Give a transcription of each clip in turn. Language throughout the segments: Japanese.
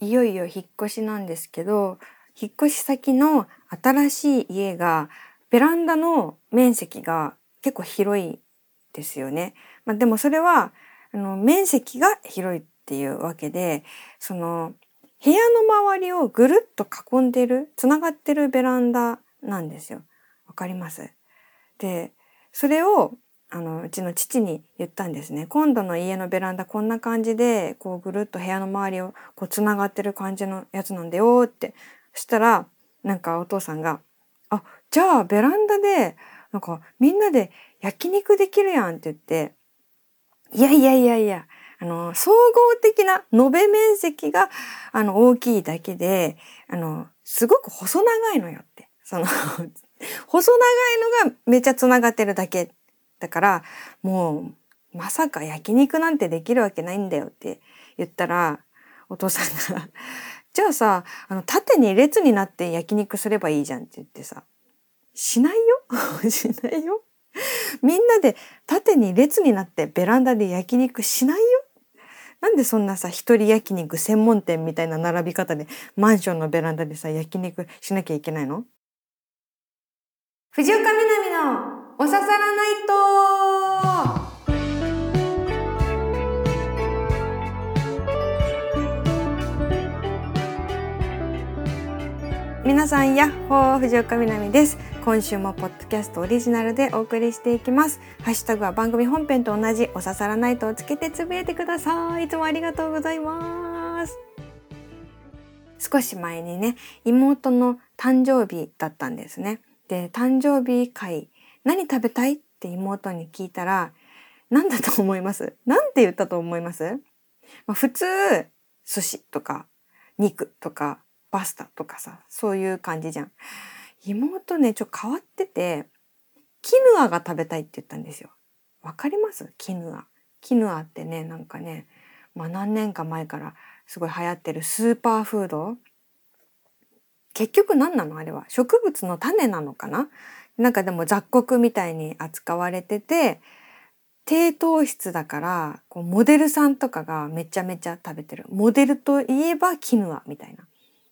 いよいよ引っ越しなんですけど、引っ越し先の新しい家が、ベランダの面積が結構広いですよね。まあ、でもそれは、あの、面積が広いっていうわけで、その、部屋の周りをぐるっと囲んでる、つながってるベランダなんですよ。わかります？で、それをあの、うちの父に言ったんですね。今度の家のベランダこんな感じで、こうぐるっと部屋の周りをこう繋がってる感じのやつなんだよって。そしたら、なんかお父さんが、あ、じゃあベランダで、なんかみんなで焼肉できるやんって言って、いやいやいやいや、あの、総合的な延べ面積が、あの、大きいだけで、あの、すごく細長いのよって。その細長いのがめっちゃ繋がってるだけだからもうまさか焼肉なんてできるわけないんだよって言ったらお父さんが じゃあさあの縦に列になって焼肉すればいいじゃんって言ってさしないよ？しないよ？みんなで縦に列になってベランダで焼肉しないよ？なんでそんなさ、一人焼肉専門店みたいな並び方でマンションのベランダでさ、焼肉しなきゃいけないの？藤岡みなみのおささらないと。皆さんやっほー藤岡みなみです。今週もポッドキャストオリジナルでお送りしていきます。ハッシュタグは番組本編と同じおささらないとをつけてつぶやいてください。いつもありがとうございます。少し前にね妹の誕生日だったんですね。で誕生日会何食べたい？って妹に聞いたら、何だと思います何て言ったと思います、まあ、普通、寿司とか、肉とか、パスタとかさ、そういう感じじゃん。妹ね、ちょっと変わってて、キヌアが食べたいって言ったんですよ。わかりますキヌア。キヌアってね、なんかね、まあ何年か前からすごい流行ってるスーパーフード結局何なの？あれは？植物の種なのかな？なんかでも雑穀みたいに扱われてて低糖質だからこうモデルさんとかがめちゃめちゃ食べてる。モデルといえばキヌアみたいな。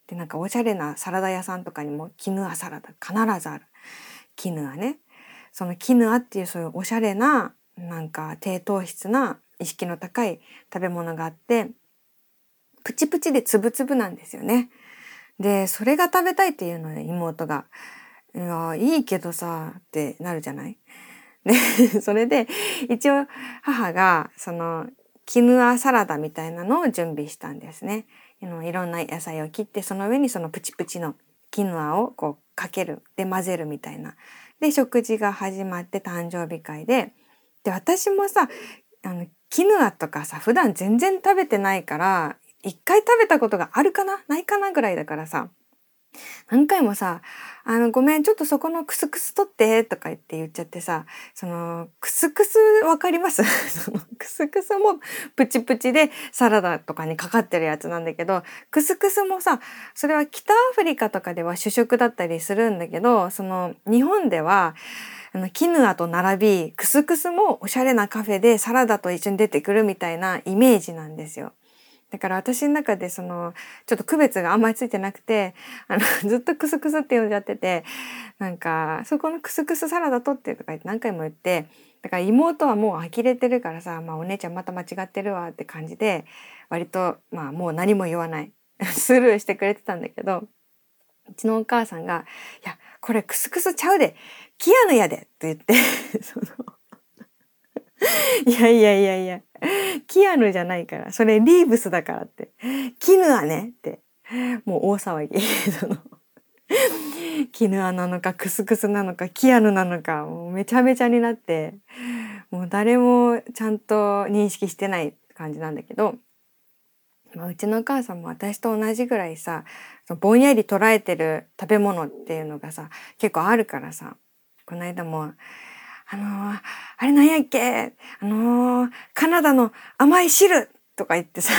でなんかおしゃれなサラダ屋さんとかにもキヌアサラダ必ずある。キヌアね。そのキヌアっていうそういうおしゃれななんか低糖質な意識の高い食べ物があってプチプチでつぶつぶなんですよね。でそれが食べたいっていうので妹が。いや、いいけどさ、ってなるじゃない？で、それで、一応母が、その、キヌアサラダみたいなのを準備したんですね。いろんな野菜を切って、その上にそのプチプチのキヌアをこうかける。で、混ぜるみたいな。で、食事が始まって誕生日会で、で、私もさ、あの、キヌアとかさ、普段全然食べてないから、一回食べたことがあるかな？ないかなぐらいだからさ、何回もさ、あの、ごめん、ちょっとそこのクスクス取って、とか言って言っちゃってさ、その、クスクスわかります？その、クスクスもプチプチでサラダとかにかかってるやつなんだけど、クスクスもさ、それは北アフリカとかでは主食だったりするんだけど、その、日本では、あの、キヌアと並び、クスクスもおしゃれなカフェでサラダと一緒に出てくるみたいなイメージなんですよ。だから私の中でそのちょっと区別があんまりついてなくてあの ずっとクスクスって呼んじゃっててなんかそこのクスクスサラダ取ってとか言って何回も言ってだから妹はもう呆れてるからさ、まあ、お姉ちゃんまた間違ってるわって感じで割とまあもう何も言わない。スルーしてくれてたんだけどうちのお母さんが「いやこれクスクスちゃうでキアヌやで」って言って その いやいやいやいや、キアヌじゃないから、それリーブスだからって、キヌアねって、もう大騒ぎ。そ のキヌアなのかクスクスなのかキアヌなのかもうめちゃめちゃになってもう誰もちゃんと認識してない感じなんだけど、まあ、うちのお母さんも私と同じぐらいさぼんやり捉えてる食べ物っていうのがさ結構あるからさこの間もあのー、あれなんやっけ？あのー、カナダの甘い汁とか言ってさ、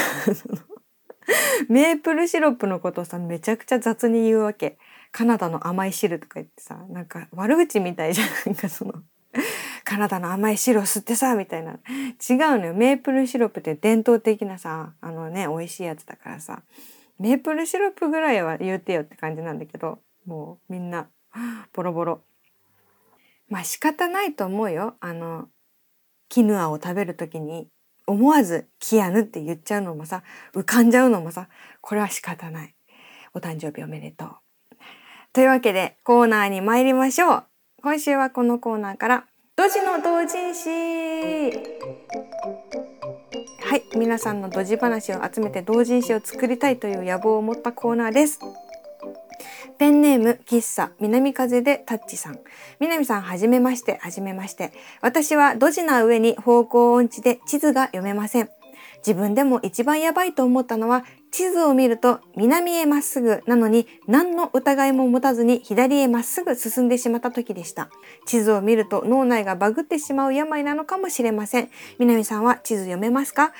メープルシロップのことをさ、めちゃくちゃ雑に言うわけ。カナダの甘い汁とか言ってさ、なんか悪口みたいじゃん。なんかその、カナダの甘い汁を吸ってさ、みたいな。違うのよ。メープルシロップって伝統的なさ、あのね、美味しいやつだからさ。メープルシロップぐらいは言うてよって感じなんだけどもうみんなボロボロまあ仕方ないと思うよ。あのキヌアを食べる時に思わずキアヌって言っちゃうのもさ浮かんじゃうのもさこれは仕方ない。お誕生日おめでとう。というわけでコーナーに参りましょう。今週はこのコーナーからドジの同人誌。はい皆さんのドジ話を集めて同人誌を作りたいという野望を持ったコーナーです。ペンネーム喫茶南風でタッチさん南さんはじめましてはじめまして私はドジな上に方向音痴で地図が読めません自分でも一番やばいと思ったのは地図を見ると南へまっすぐなのに何の疑いも持たずに左へまっすぐ進んでしまった時でした。地図を見ると脳内がバグってしまう病なのかもしれません。南さんは地図読めますか？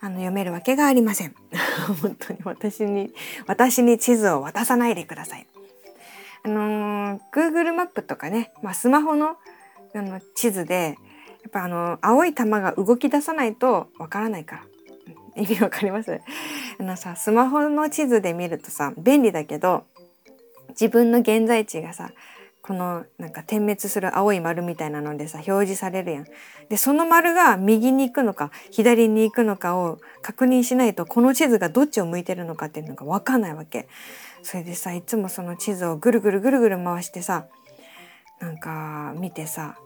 あの読めるわけがありません。本当に私に私に地図を渡さないでください。あのー、Google マップとかね、まあ、スマホのあの地図でやっぱあの青い玉が動き出さないとわからないから。意味わかります？あのさスマホの地図で見るとさ便利だけど自分の現在地がさこのなんか点滅する青い丸みたいなのでさ表示されるやん。でその丸が右に行くのか左に行くのかを確認しないとこの地図がどっちを向いてるのかっていうのが分かんないわけ。それでさいつもその地図をぐるぐるぐるぐる回してさなんか見てさ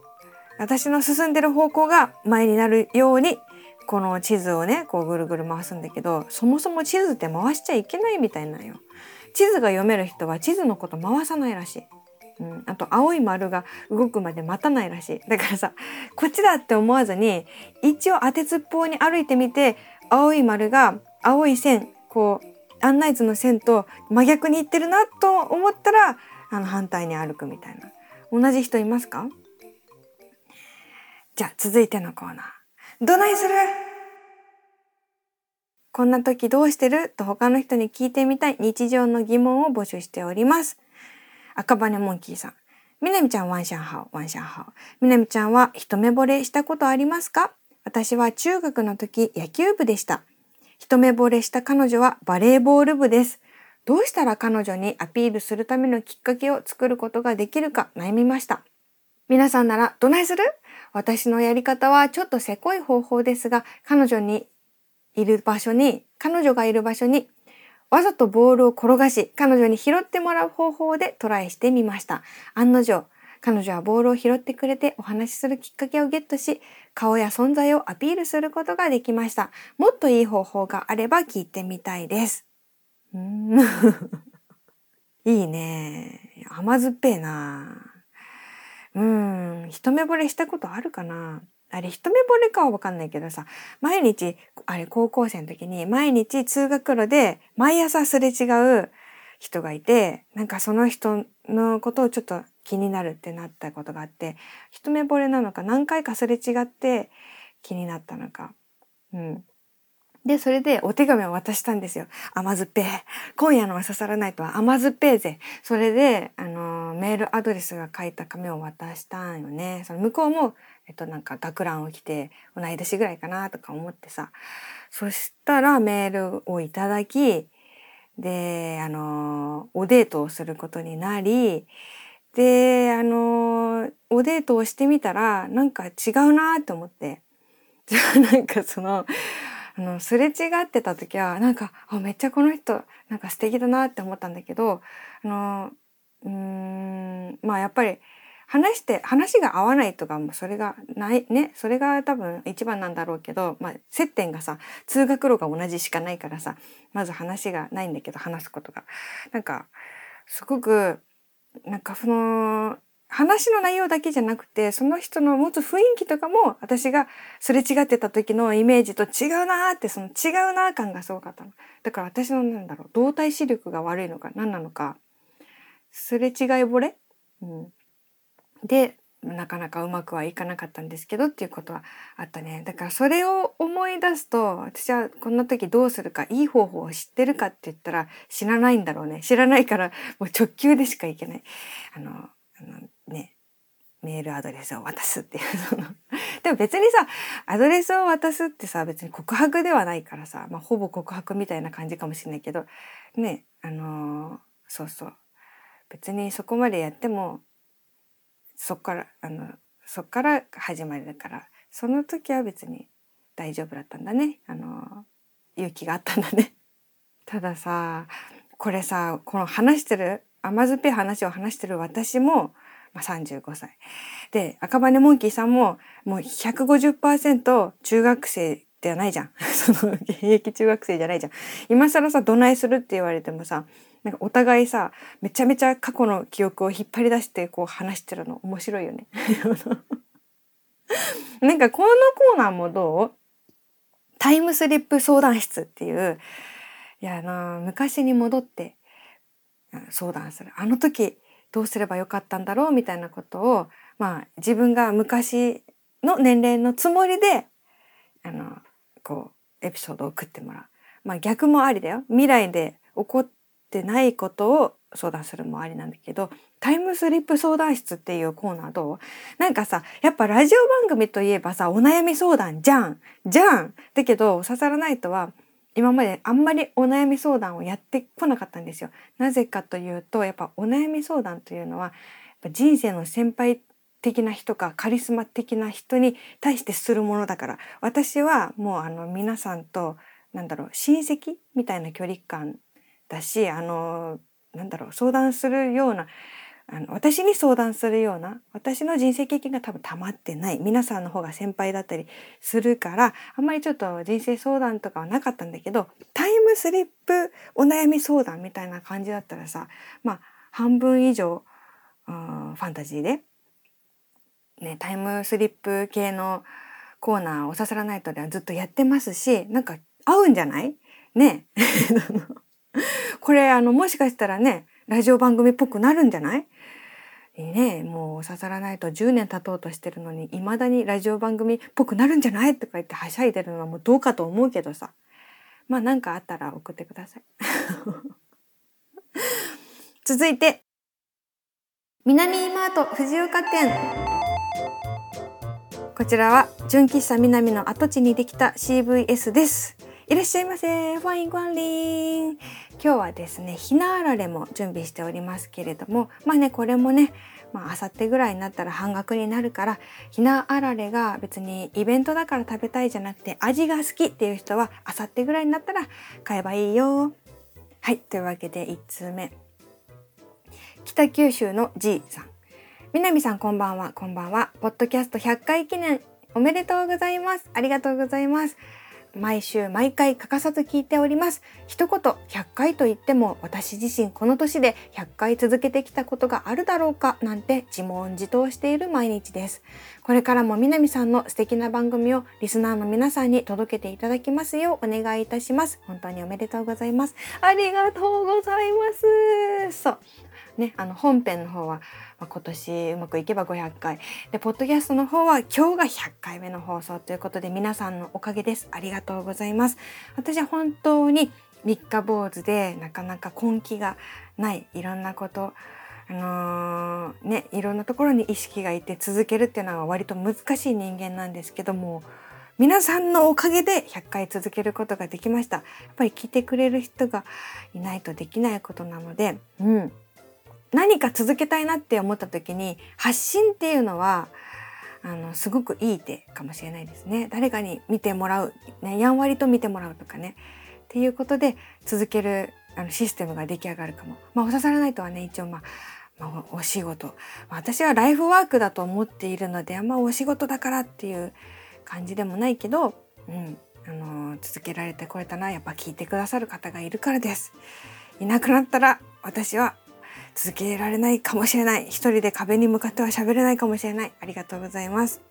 私の進んでる方向が前になるようにこの地図をねこうぐるぐる回すんだけどそもそも地図って回しちゃいけないみたいなんよ。地図が読める人は地図のこと回さないらしい。うん、あと青い丸が動くまで待たないらしい。だからさこっちだって思わずに一応当てつっぽうに歩いてみて青い丸が青い線こう案内図の線と真逆に行ってるなと思ったらあの反対に歩くみたいな。同じ人いますか？じゃあ続いてのコーナー。どないする？こんな時どうしてる？と他の人に聞いてみたい日常の疑問を募集しております。赤羽モンキーさん。みなみちゃんワンシャンハオ、ワンシャンハオ。みなみちゃんは一目惚れしたことありますか？私は中学の時野球部でした。一目惚れした彼女はバレーボール部です。どうしたら彼女にアピールするためのきっかけを作ることができるか悩みました。皆さんならどないする？私のやり方はちょっとせこい方法ですが、彼女にいる場所に、彼女がいる場所にわざとボールを転がし、彼女に拾ってもらう方法でトライしてみました。案の定、彼女はボールを拾ってくれてお話しするきっかけをゲットし、顔や存在をアピールすることができました。もっといい方法があれば聞いてみたいです。うん いいね。甘酸っぱいな。うん、一目惚れしたことあるかなあれ一目惚れかはわかんないけどさ、毎日、あれ高校生の時に毎日通学路で毎朝すれ違う人がいて、なんかその人のことをちょっと気になるってなったことがあって、一目惚れなのか何回かすれ違って気になったのか。うん。で、それでお手紙を渡したんですよ。甘酸っぱい。今夜のは刺さらないとは甘酸っぱいぜ。それで、あの、メールアドレスが書いた紙を渡したんよね。その向こうも、えっと、なんか学ランを着て、同い年ぐらいかなとか思ってさ。そしたらメールをいただき、で、あの、おデートをすることになり、で、あの、おデートをしてみたら、なんか違うなと思って じゃあ。なんかその、あのすれ違ってた時はなんかあめっちゃこの人なんか素敵だなって思ったんだけどあのうんまあやっぱり話して話が合わないとかもそれがないねそれが多分一番なんだろうけど、まあ、接点がさ通学路が同じしかないからさまず話がないんだけど話すことが。なんかすごくなんかその話の内容だけじゃなくてその人の持つ雰囲気とかも私がすれ違ってた時のイメージと違うなーってその違うなー感がすごかったの。だから私のなんだろう動体視力が悪いのか何なのかすれ違い惚れ、うん、でなかなかうまくはいかなかったんですけどっていうことはあったね。だからそれを思い出すと私はこんな時どうするかいい方法を知ってるかって言ったら知らないんだろうね。知らないからもう直球でしかいけない。あのあのねメールアドレスを渡すっていうその でも別にさアドレスを渡すってさ別に告白ではないからさ、まあ、ほぼ告白みたいな感じかもしれないけどねあのー、そうそう別にそこまでやってもそっからあのそっから始まりだからその時は別に大丈夫だったんだね。あの勇気があったんだね。たださこれさこの話してる甘酸っぱい話を話してる私も、まあ、35歳。で赤羽モンキーさんももう150%中学生ではないじゃん。その現役中学生じゃないじゃん。今更さどないするって言われてもさなんかお互いさめちゃめちゃ過去の記憶を引っ張り出してこう話してるの面白いよね なんかこのコーナーもどう？タイムスリップ相談室っていういやあの昔に戻って相談するあの時どうすればよかったんだろうみたいなことをまあ自分が昔の年齢のつもりであのこうエピソードを送ってもらう。まあ逆もありだよ。未来で起こっってないことを相談するもありなんだけどタイムスリップ相談室っていうコーナーどう？なんかさやっぱラジオ番組といえばさお悩み相談じゃん。じゃん。だけど刺さらないとは今まであんまりお悩み相談をやってこなかったんですよ。なぜかというとやっぱお悩み相談というのは人生の先輩的な人かカリスマ的な人に対してするものだから。私はもうあの皆さんとなんだろう親戚みたいな距離感だしあのなんだろう相談するようなあの私に相談するような私の人生経験が多分溜まってない皆さんの方が先輩だったりするからあんまりちょっと人生相談とかはなかったんだけどタイムスリップお悩み相談みたいな感じだったらさまあ半分以上ファンタジーで、ね、タイムスリップ系のコーナー「おささらナイト」ではずっとやってますしなんか合うんじゃない？ね。これあのもしかしたらねラジオ番組っぽくなるんじゃない？ねもう刺さらないと10年経とうとしてるのに未だにラジオ番組っぽくなるんじゃない？とか言ってはしゃいでるのはもうどうかと思うけどさ。まあ何かあったら送ってください。続いて南マート藤岡店。こちらは純喫茶南の跡地にできた CVS です。いらっしゃいませ。ファイン今日はですねひなあられも準備しておりますけれどもまあねこれもねまあ明後日ぐらいになったら半額になるからひなあられが別にイベントだから食べたいじゃなくて味が好きっていう人は明後日ぐらいになったら買えばいいよ。はいというわけで1通目。北九州の G さん。南さんこんばんは。こんばんは。ポッドキャスト100回記念。おめでとうございます。ありがとうございます。毎週毎回欠かさず聞いております。一言100回と言っても私自身この年で100回続けてきたことがあるだろうかなんて自問自答している毎日です。これからも南さんの素敵な番組をリスナーの皆さんに届けていただきますようお願いいたします。本当におめでとうございます。ありがとうございます。そう。ねあの本編の方はまあ、今年うまくいけば500回。でポッドキャストの方は今日が100回目の放送ということで皆さんのおかげです。ありがとうございます。私は本当に三日坊主でなかなか根気がないいろんなことあのー、ねいろんなところに意識がいて続けるっていうのは割と難しい人間なんですけども皆さんのおかげで100回続けることができました。やっぱり聞いてくれる人がいないとできないことなのでうん。何か続けたいなって思った時に発信っていうのはあのすごくいい手かもしれないですね。誰かに見てもらう、ね、やんわりと見てもらうとかねっていうことで続けるあのシステムが出来上がるかも。まあ、お刺さらないとはね一応まあまあ、お仕事私はライフワークだと思っているのであんまお仕事だからっていう感じでもないけど、うんあの続けられてこれたのはやっぱ聞いてくださる方がいるからです。いなくなったら私は続けられないかもしれない。一人で壁に向かっては喋れないかもしれない。ありがとうございます。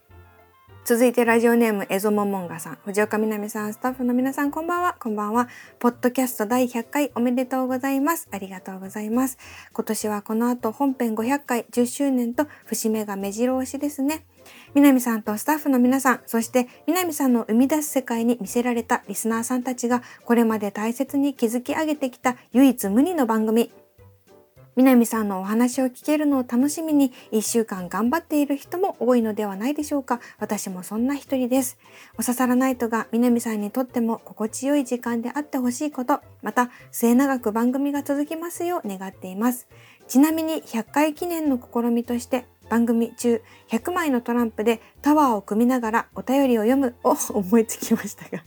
続いてラジオネームエゾモモンガさん。藤岡みなみさんスタッフの皆さんこんばんは。こんばんは。ポッドキャスト第100回おめでとうございます。ありがとうございます。今年はこの後本編500回10周年と節目が目白押しですね。南さんとスタッフの皆さん、そして南さんの生み出す世界に魅せられたリスナーさんたちがこれまで大切に築き上げてきた唯一無二の番組南さんのお話を聞けるのを楽しみに1週間頑張っている人も多いのではないでしょうか。私もそんな一人です。おささらナイトが南さんにとっても心地よい時間であってほしいこと、また末永く番組が続きますよう願っています。ちなみに100回記念の試みとして番組中100枚のトランプでタワーを組みながらお便りを読むを思いつきましたが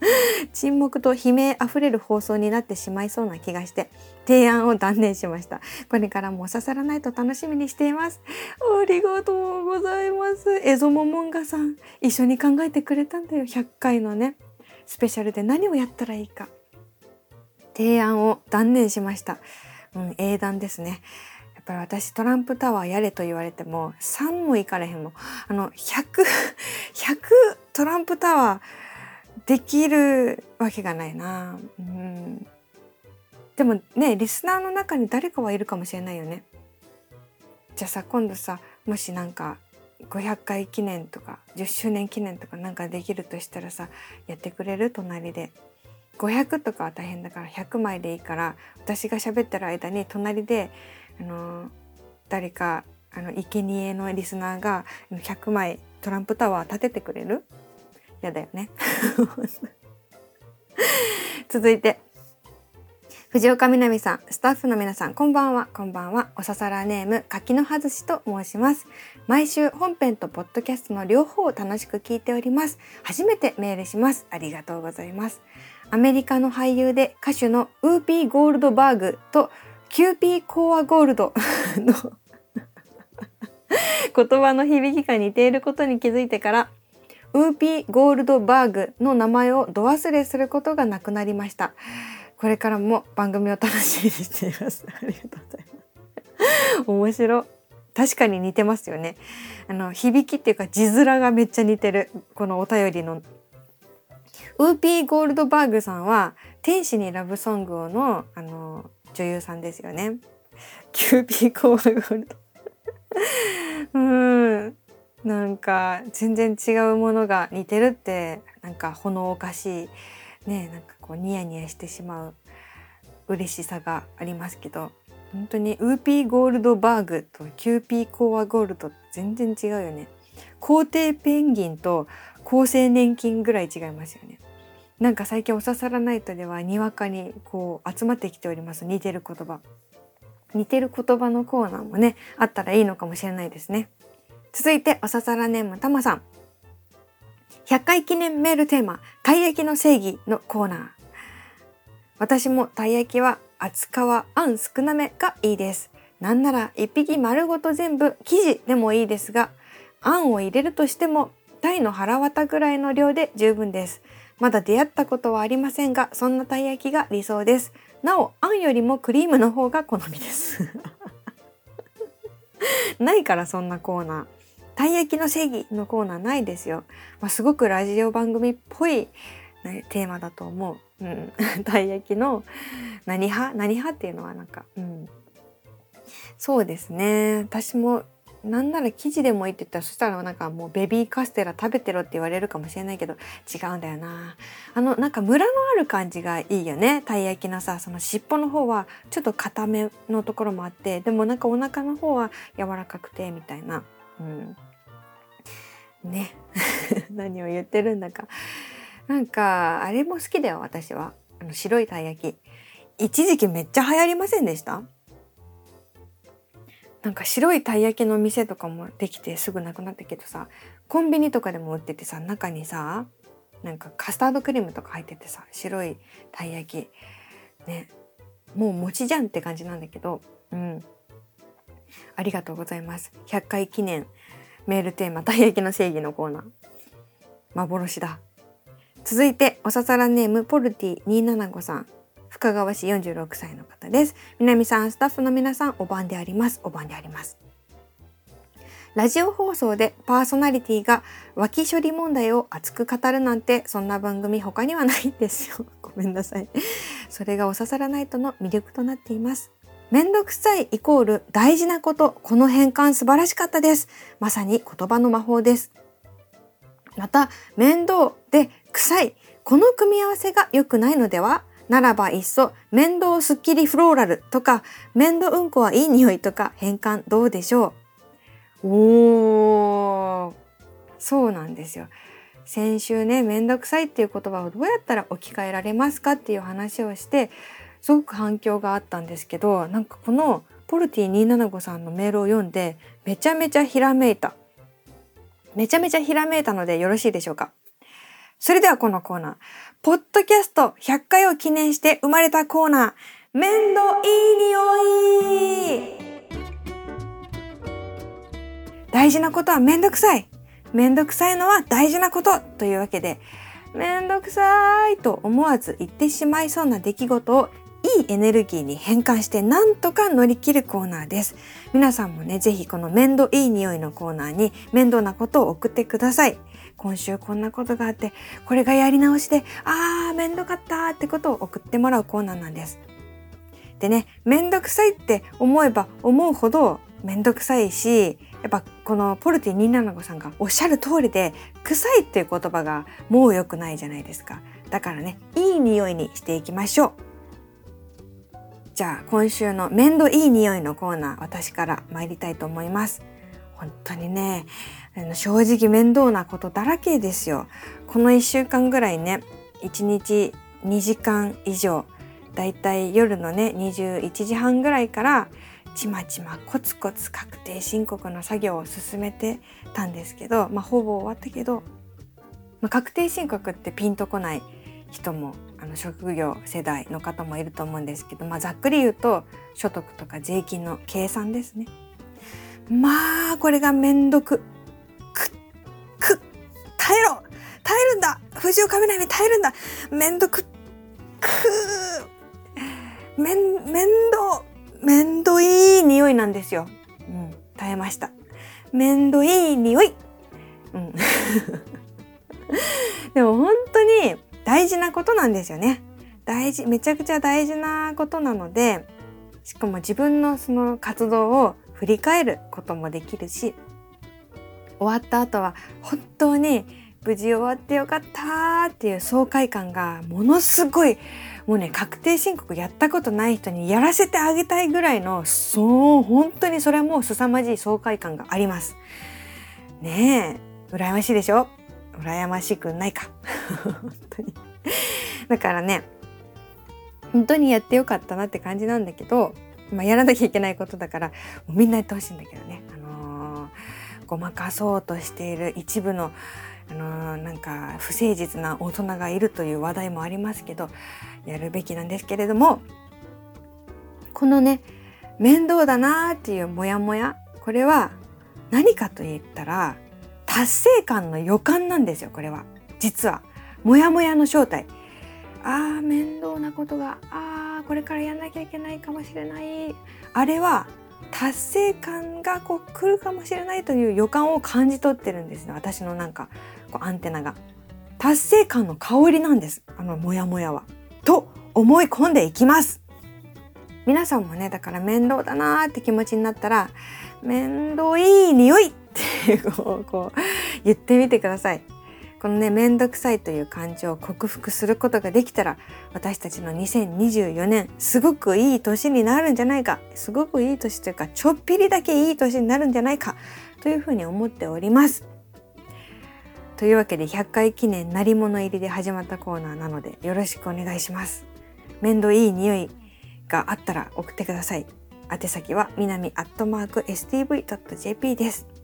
沈黙と悲鳴あふれる放送になってしまいそうな気がして提案を断念しました。これからも刺さらないと楽しみにしています。ありがとうございます。エゾモモンガさん一緒に考えてくれたんだよ。100回のね。スペシャルで何をやったらいいか。提案を断念しました。うん英断ですね。やっぱり私トランプタワーやれと言われても3もいかれへんもん。あの100100トランプタワーできるわけがないな。うん、でもねリスナーの中に誰かはいるかもしれないよね。じゃあさ今度さもしなんか500回記念とか10周年記念とかなんかできるとしたらさやってくれる？隣で。500とかは大変だから100枚でいいから私が喋ってる間に隣であの誰かあの生贄のリスナーが100枚トランプタワー立ててくれる？やだよね 続いて藤岡みなみさん、スタッフの皆さん、こんばんは、こんばんは。おささらネーム、柿の外しと申します。毎週本編とポッドキャストの両方を楽しく聞いております。初めてメールします。ありがとうございます。アメリカの俳優で歌手のウーピー・ゴールドバーグとキューピー・コア・ゴールド の 言葉の響きが似ていることに気づいてからウーピー・ゴールドバーグの名前をど忘れすることがなくなりました。これからも番組を楽しみにしています。ありがとうございます。面白確かに似てますよね。あの響きっていうか字面がめっちゃ似てる。このお便りの。ウーピー・ゴールドバーグさんは天使にラブソングをのあの女優さんですよね。キューピー・ゴールド。うん。なんか全然違うものが似てるってなんかほのおかしいねなんかこうニヤニヤしてしまう嬉しさがありますけど本当にウーピーゴールドバーグとキューピーコアゴールド全然違うよね。皇帝ペンギンと厚生年金ぐらい違いますよね。なんか最近おささらナイトではにわかにこう集まってきております似てる言葉。似てる言葉のコーナーもねあったらいいのかもしれないですね。続いておささらネームたまさん。100回記念メールテーマたい焼きの正義のコーナー。私もたい焼きは厚皮あん少なめがいいです。なんなら一匹丸ごと全部生地でもいいですがあんを入れるとしてもタイの腹綿ぐらいの量で十分です。まだ出会ったことはありませんがそんなたい焼きが理想です。なおあんよりもクリームの方が好みです。ないからそんなコーナー。たい焼きの正義のコーナーないですよ。まあ、すごくラジオ番組っぽい、テーマだと思う。うん、たい焼きの何派？何派っていうのはなんか、うん、そうですね。私もなんなら生地でもいいって言ったらそしたらなんかもうベビーカステラ食べてろって言われるかもしれないけど違うんだよな。あのなんかムラのある感じがいいよね。たい焼きのさその尻尾の方はちょっと硬めのところもあってでもなんかお腹の方は柔らかくてみたいな、うん、ね。何を言ってるんだか。なんかあれも好きだよ私は。あの白いたい焼き。一時期めっちゃ流行りませんでした？なんか白いたい焼きの店とかもできてすぐなくなったけどさコンビニとかでも売っててさ中にさなんかカスタードクリームとか入っててさ白いたい焼き。ね。もう餅じゃんって感じなんだけど。うん。ありがとうございます。100回記念。メールテーマ「たい焼きの正義」のコーナー。幻だ。続いておささらネームポルティ。275さん深川市46歳の方です。南さんスタッフの皆さんお晩であります。お晩であります。ラジオ放送でパーソナリティが脇処理問題を熱く語るなんてそんな番組他にはないんですよ。ごめんなさい。それがおささらナイトの魅力となっています。めんどくさいイコール大事なこと。この変換素晴らしかったです。まさに言葉の魔法です。また、面倒で臭い。この組み合わせが良くないのでは？ならばいっそ面倒すっきりフローラルとか面倒うんこはいい匂いとか変換どうでしょう？おーそうなんですよ先週ねめんどくさいっていう言葉をどうやったら置き換えられますかっていう話をしてすごく反響があったんですけどなんかこのポルティ275さんのメールを読んでめちゃめちゃひらめいた。めちゃめちゃひらめいたのでよろしいでしょうか？それではこのコーナー、ポッドキャスト100回を記念して生まれたコーナー、面倒いい匂い。大事なことはめんどくさい。めんどくさいのは大事なことというわけで、めんどくさいと思わず言ってしまいそうな出来事をいいエネルギーに変換してなんとか乗り切るコーナーです。皆さんもね、ぜひこの面倒いい匂いのコーナーに面倒なことを送ってください。今週こんなことがあって、これがやり直しで、あー、めんどかったってことを送ってもらうコーナーなんです。でね、めんどくさいって思えば思うほどめんどくさいし、やっぱこのポルティ275さんがおっしゃる通りで、臭いっていう言葉がもう良くないじゃないですか。だからね、いい匂いにしていきましょう。じゃあ今週の面倒いい匂いのコーナー、私から参りたいと思います。本当にね、正直面倒なことだらけですよ。この1週間ぐらいね、1日2時間以上、だいたい夜のね、21時半ぐらいからちまちまコツコツ確定申告の作業を進めてたんですけど、まあ、ほぼ終わったけど、まあ、確定申告ってピンとこない人もあの職業世代の方もいると思うんですけど、まあ、ざっくり言うと所得とか税金の計算ですね。まあこれがめんどくくく耐えろ耐えるんだ藤岡みなみ耐えるんだめんどくくめん面倒めんどいい匂いなんですよ。うん、耐えました。めんどいい匂い。うん。でも本当に大事なことなんですよね。大事、めちゃくちゃ大事なことなので、しかも自分のその活動を振り返ることもできるし、終わった後は本当に無事終わってよかったっていう爽快感がものすごいもうね確定申告やったことない人にやらせてあげたいぐらいのそう本当にそれはもう凄まじい爽快感があります。ねえ羨ましいでしょ？羨ましくないか。本当に。だからね本当にやってよかったなって感じなんだけど、まあ、やらなきゃいけないことだからみんなやってほしいんだけどね、あのー、ごまかそうとしている一部のあのー、なんか不誠実な大人がいるという話題もありますけどやるべきなんですけれどもこのね面倒だなーっていうモヤモヤこれは何かと言ったら達成感の予感なんですよこれは。実は。モヤモヤの正体。あー面倒なことが。あーこれからやんなきゃいけないかもしれない。あれは達成感がこう来るかもしれないという予感を感じ取ってるんですね私のなんかこうアンテナが。達成感の香りなんですあのモヤモヤは。と思い込んでいきます。皆さんもねだから面倒だなーって気持ちになったら面倒いい匂いてこうこう言ってみてくださいこのね面倒くさいという感情を克服することができたら私たちの2024年すごくいい年になるんじゃないかすごくいい年というかちょっぴりだけいい年になるんじゃないかというふうに思っておりますというわけで100回記念鳴り物入りで始まったコーナーなのでよろしくお願いします。面倒いい匂いがあったら送ってください。宛先は南アットマーク stv.jp です。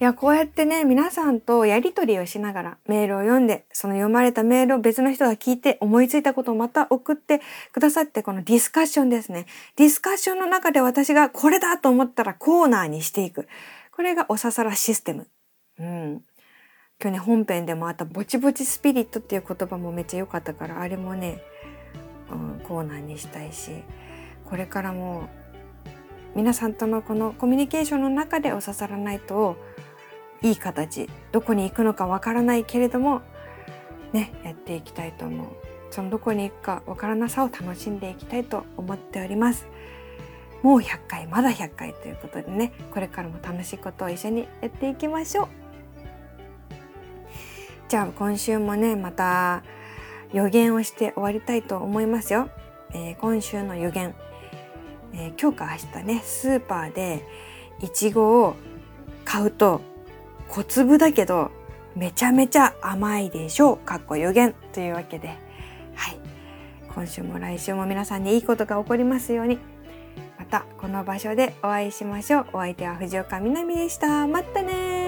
いや、こうやってね、皆さんとやりとりをしながらメールを読んで、その読まれたメールを別の人が聞いて思いついたことをまた送ってくださって、このディスカッションですね。ディスカッションの中で私がこれだと思ったらコーナーにしていく。これがおささらシステム。うん。今日ね本編でもあったぼちぼちスピリットっていう言葉もめっちゃ良かったからあれもね、うん、コーナーにしたいしこれからも皆さんとのこのコミュニケーションの中でお刺さらないといい形どこに行くのかわからないけれどもねやっていきたいと思う。そのどこに行くかわからなさを楽しんでいきたいと思っております。もう100回まだ100回ということでねこれからも楽しいことを一緒にやっていきましょう。じゃあ今週もねまた予言をして終わりたいと思いますよ。えー、今週の予言、えー、今日か明日ねスーパーでいちごを買うと小粒だけどめちゃめちゃ甘いでしょう。かっこ予言というわけで、はい。今週も来週も皆さんにいいことが起こりますように。またこの場所でお会いしましょう。お相手は藤岡みなみでした。またね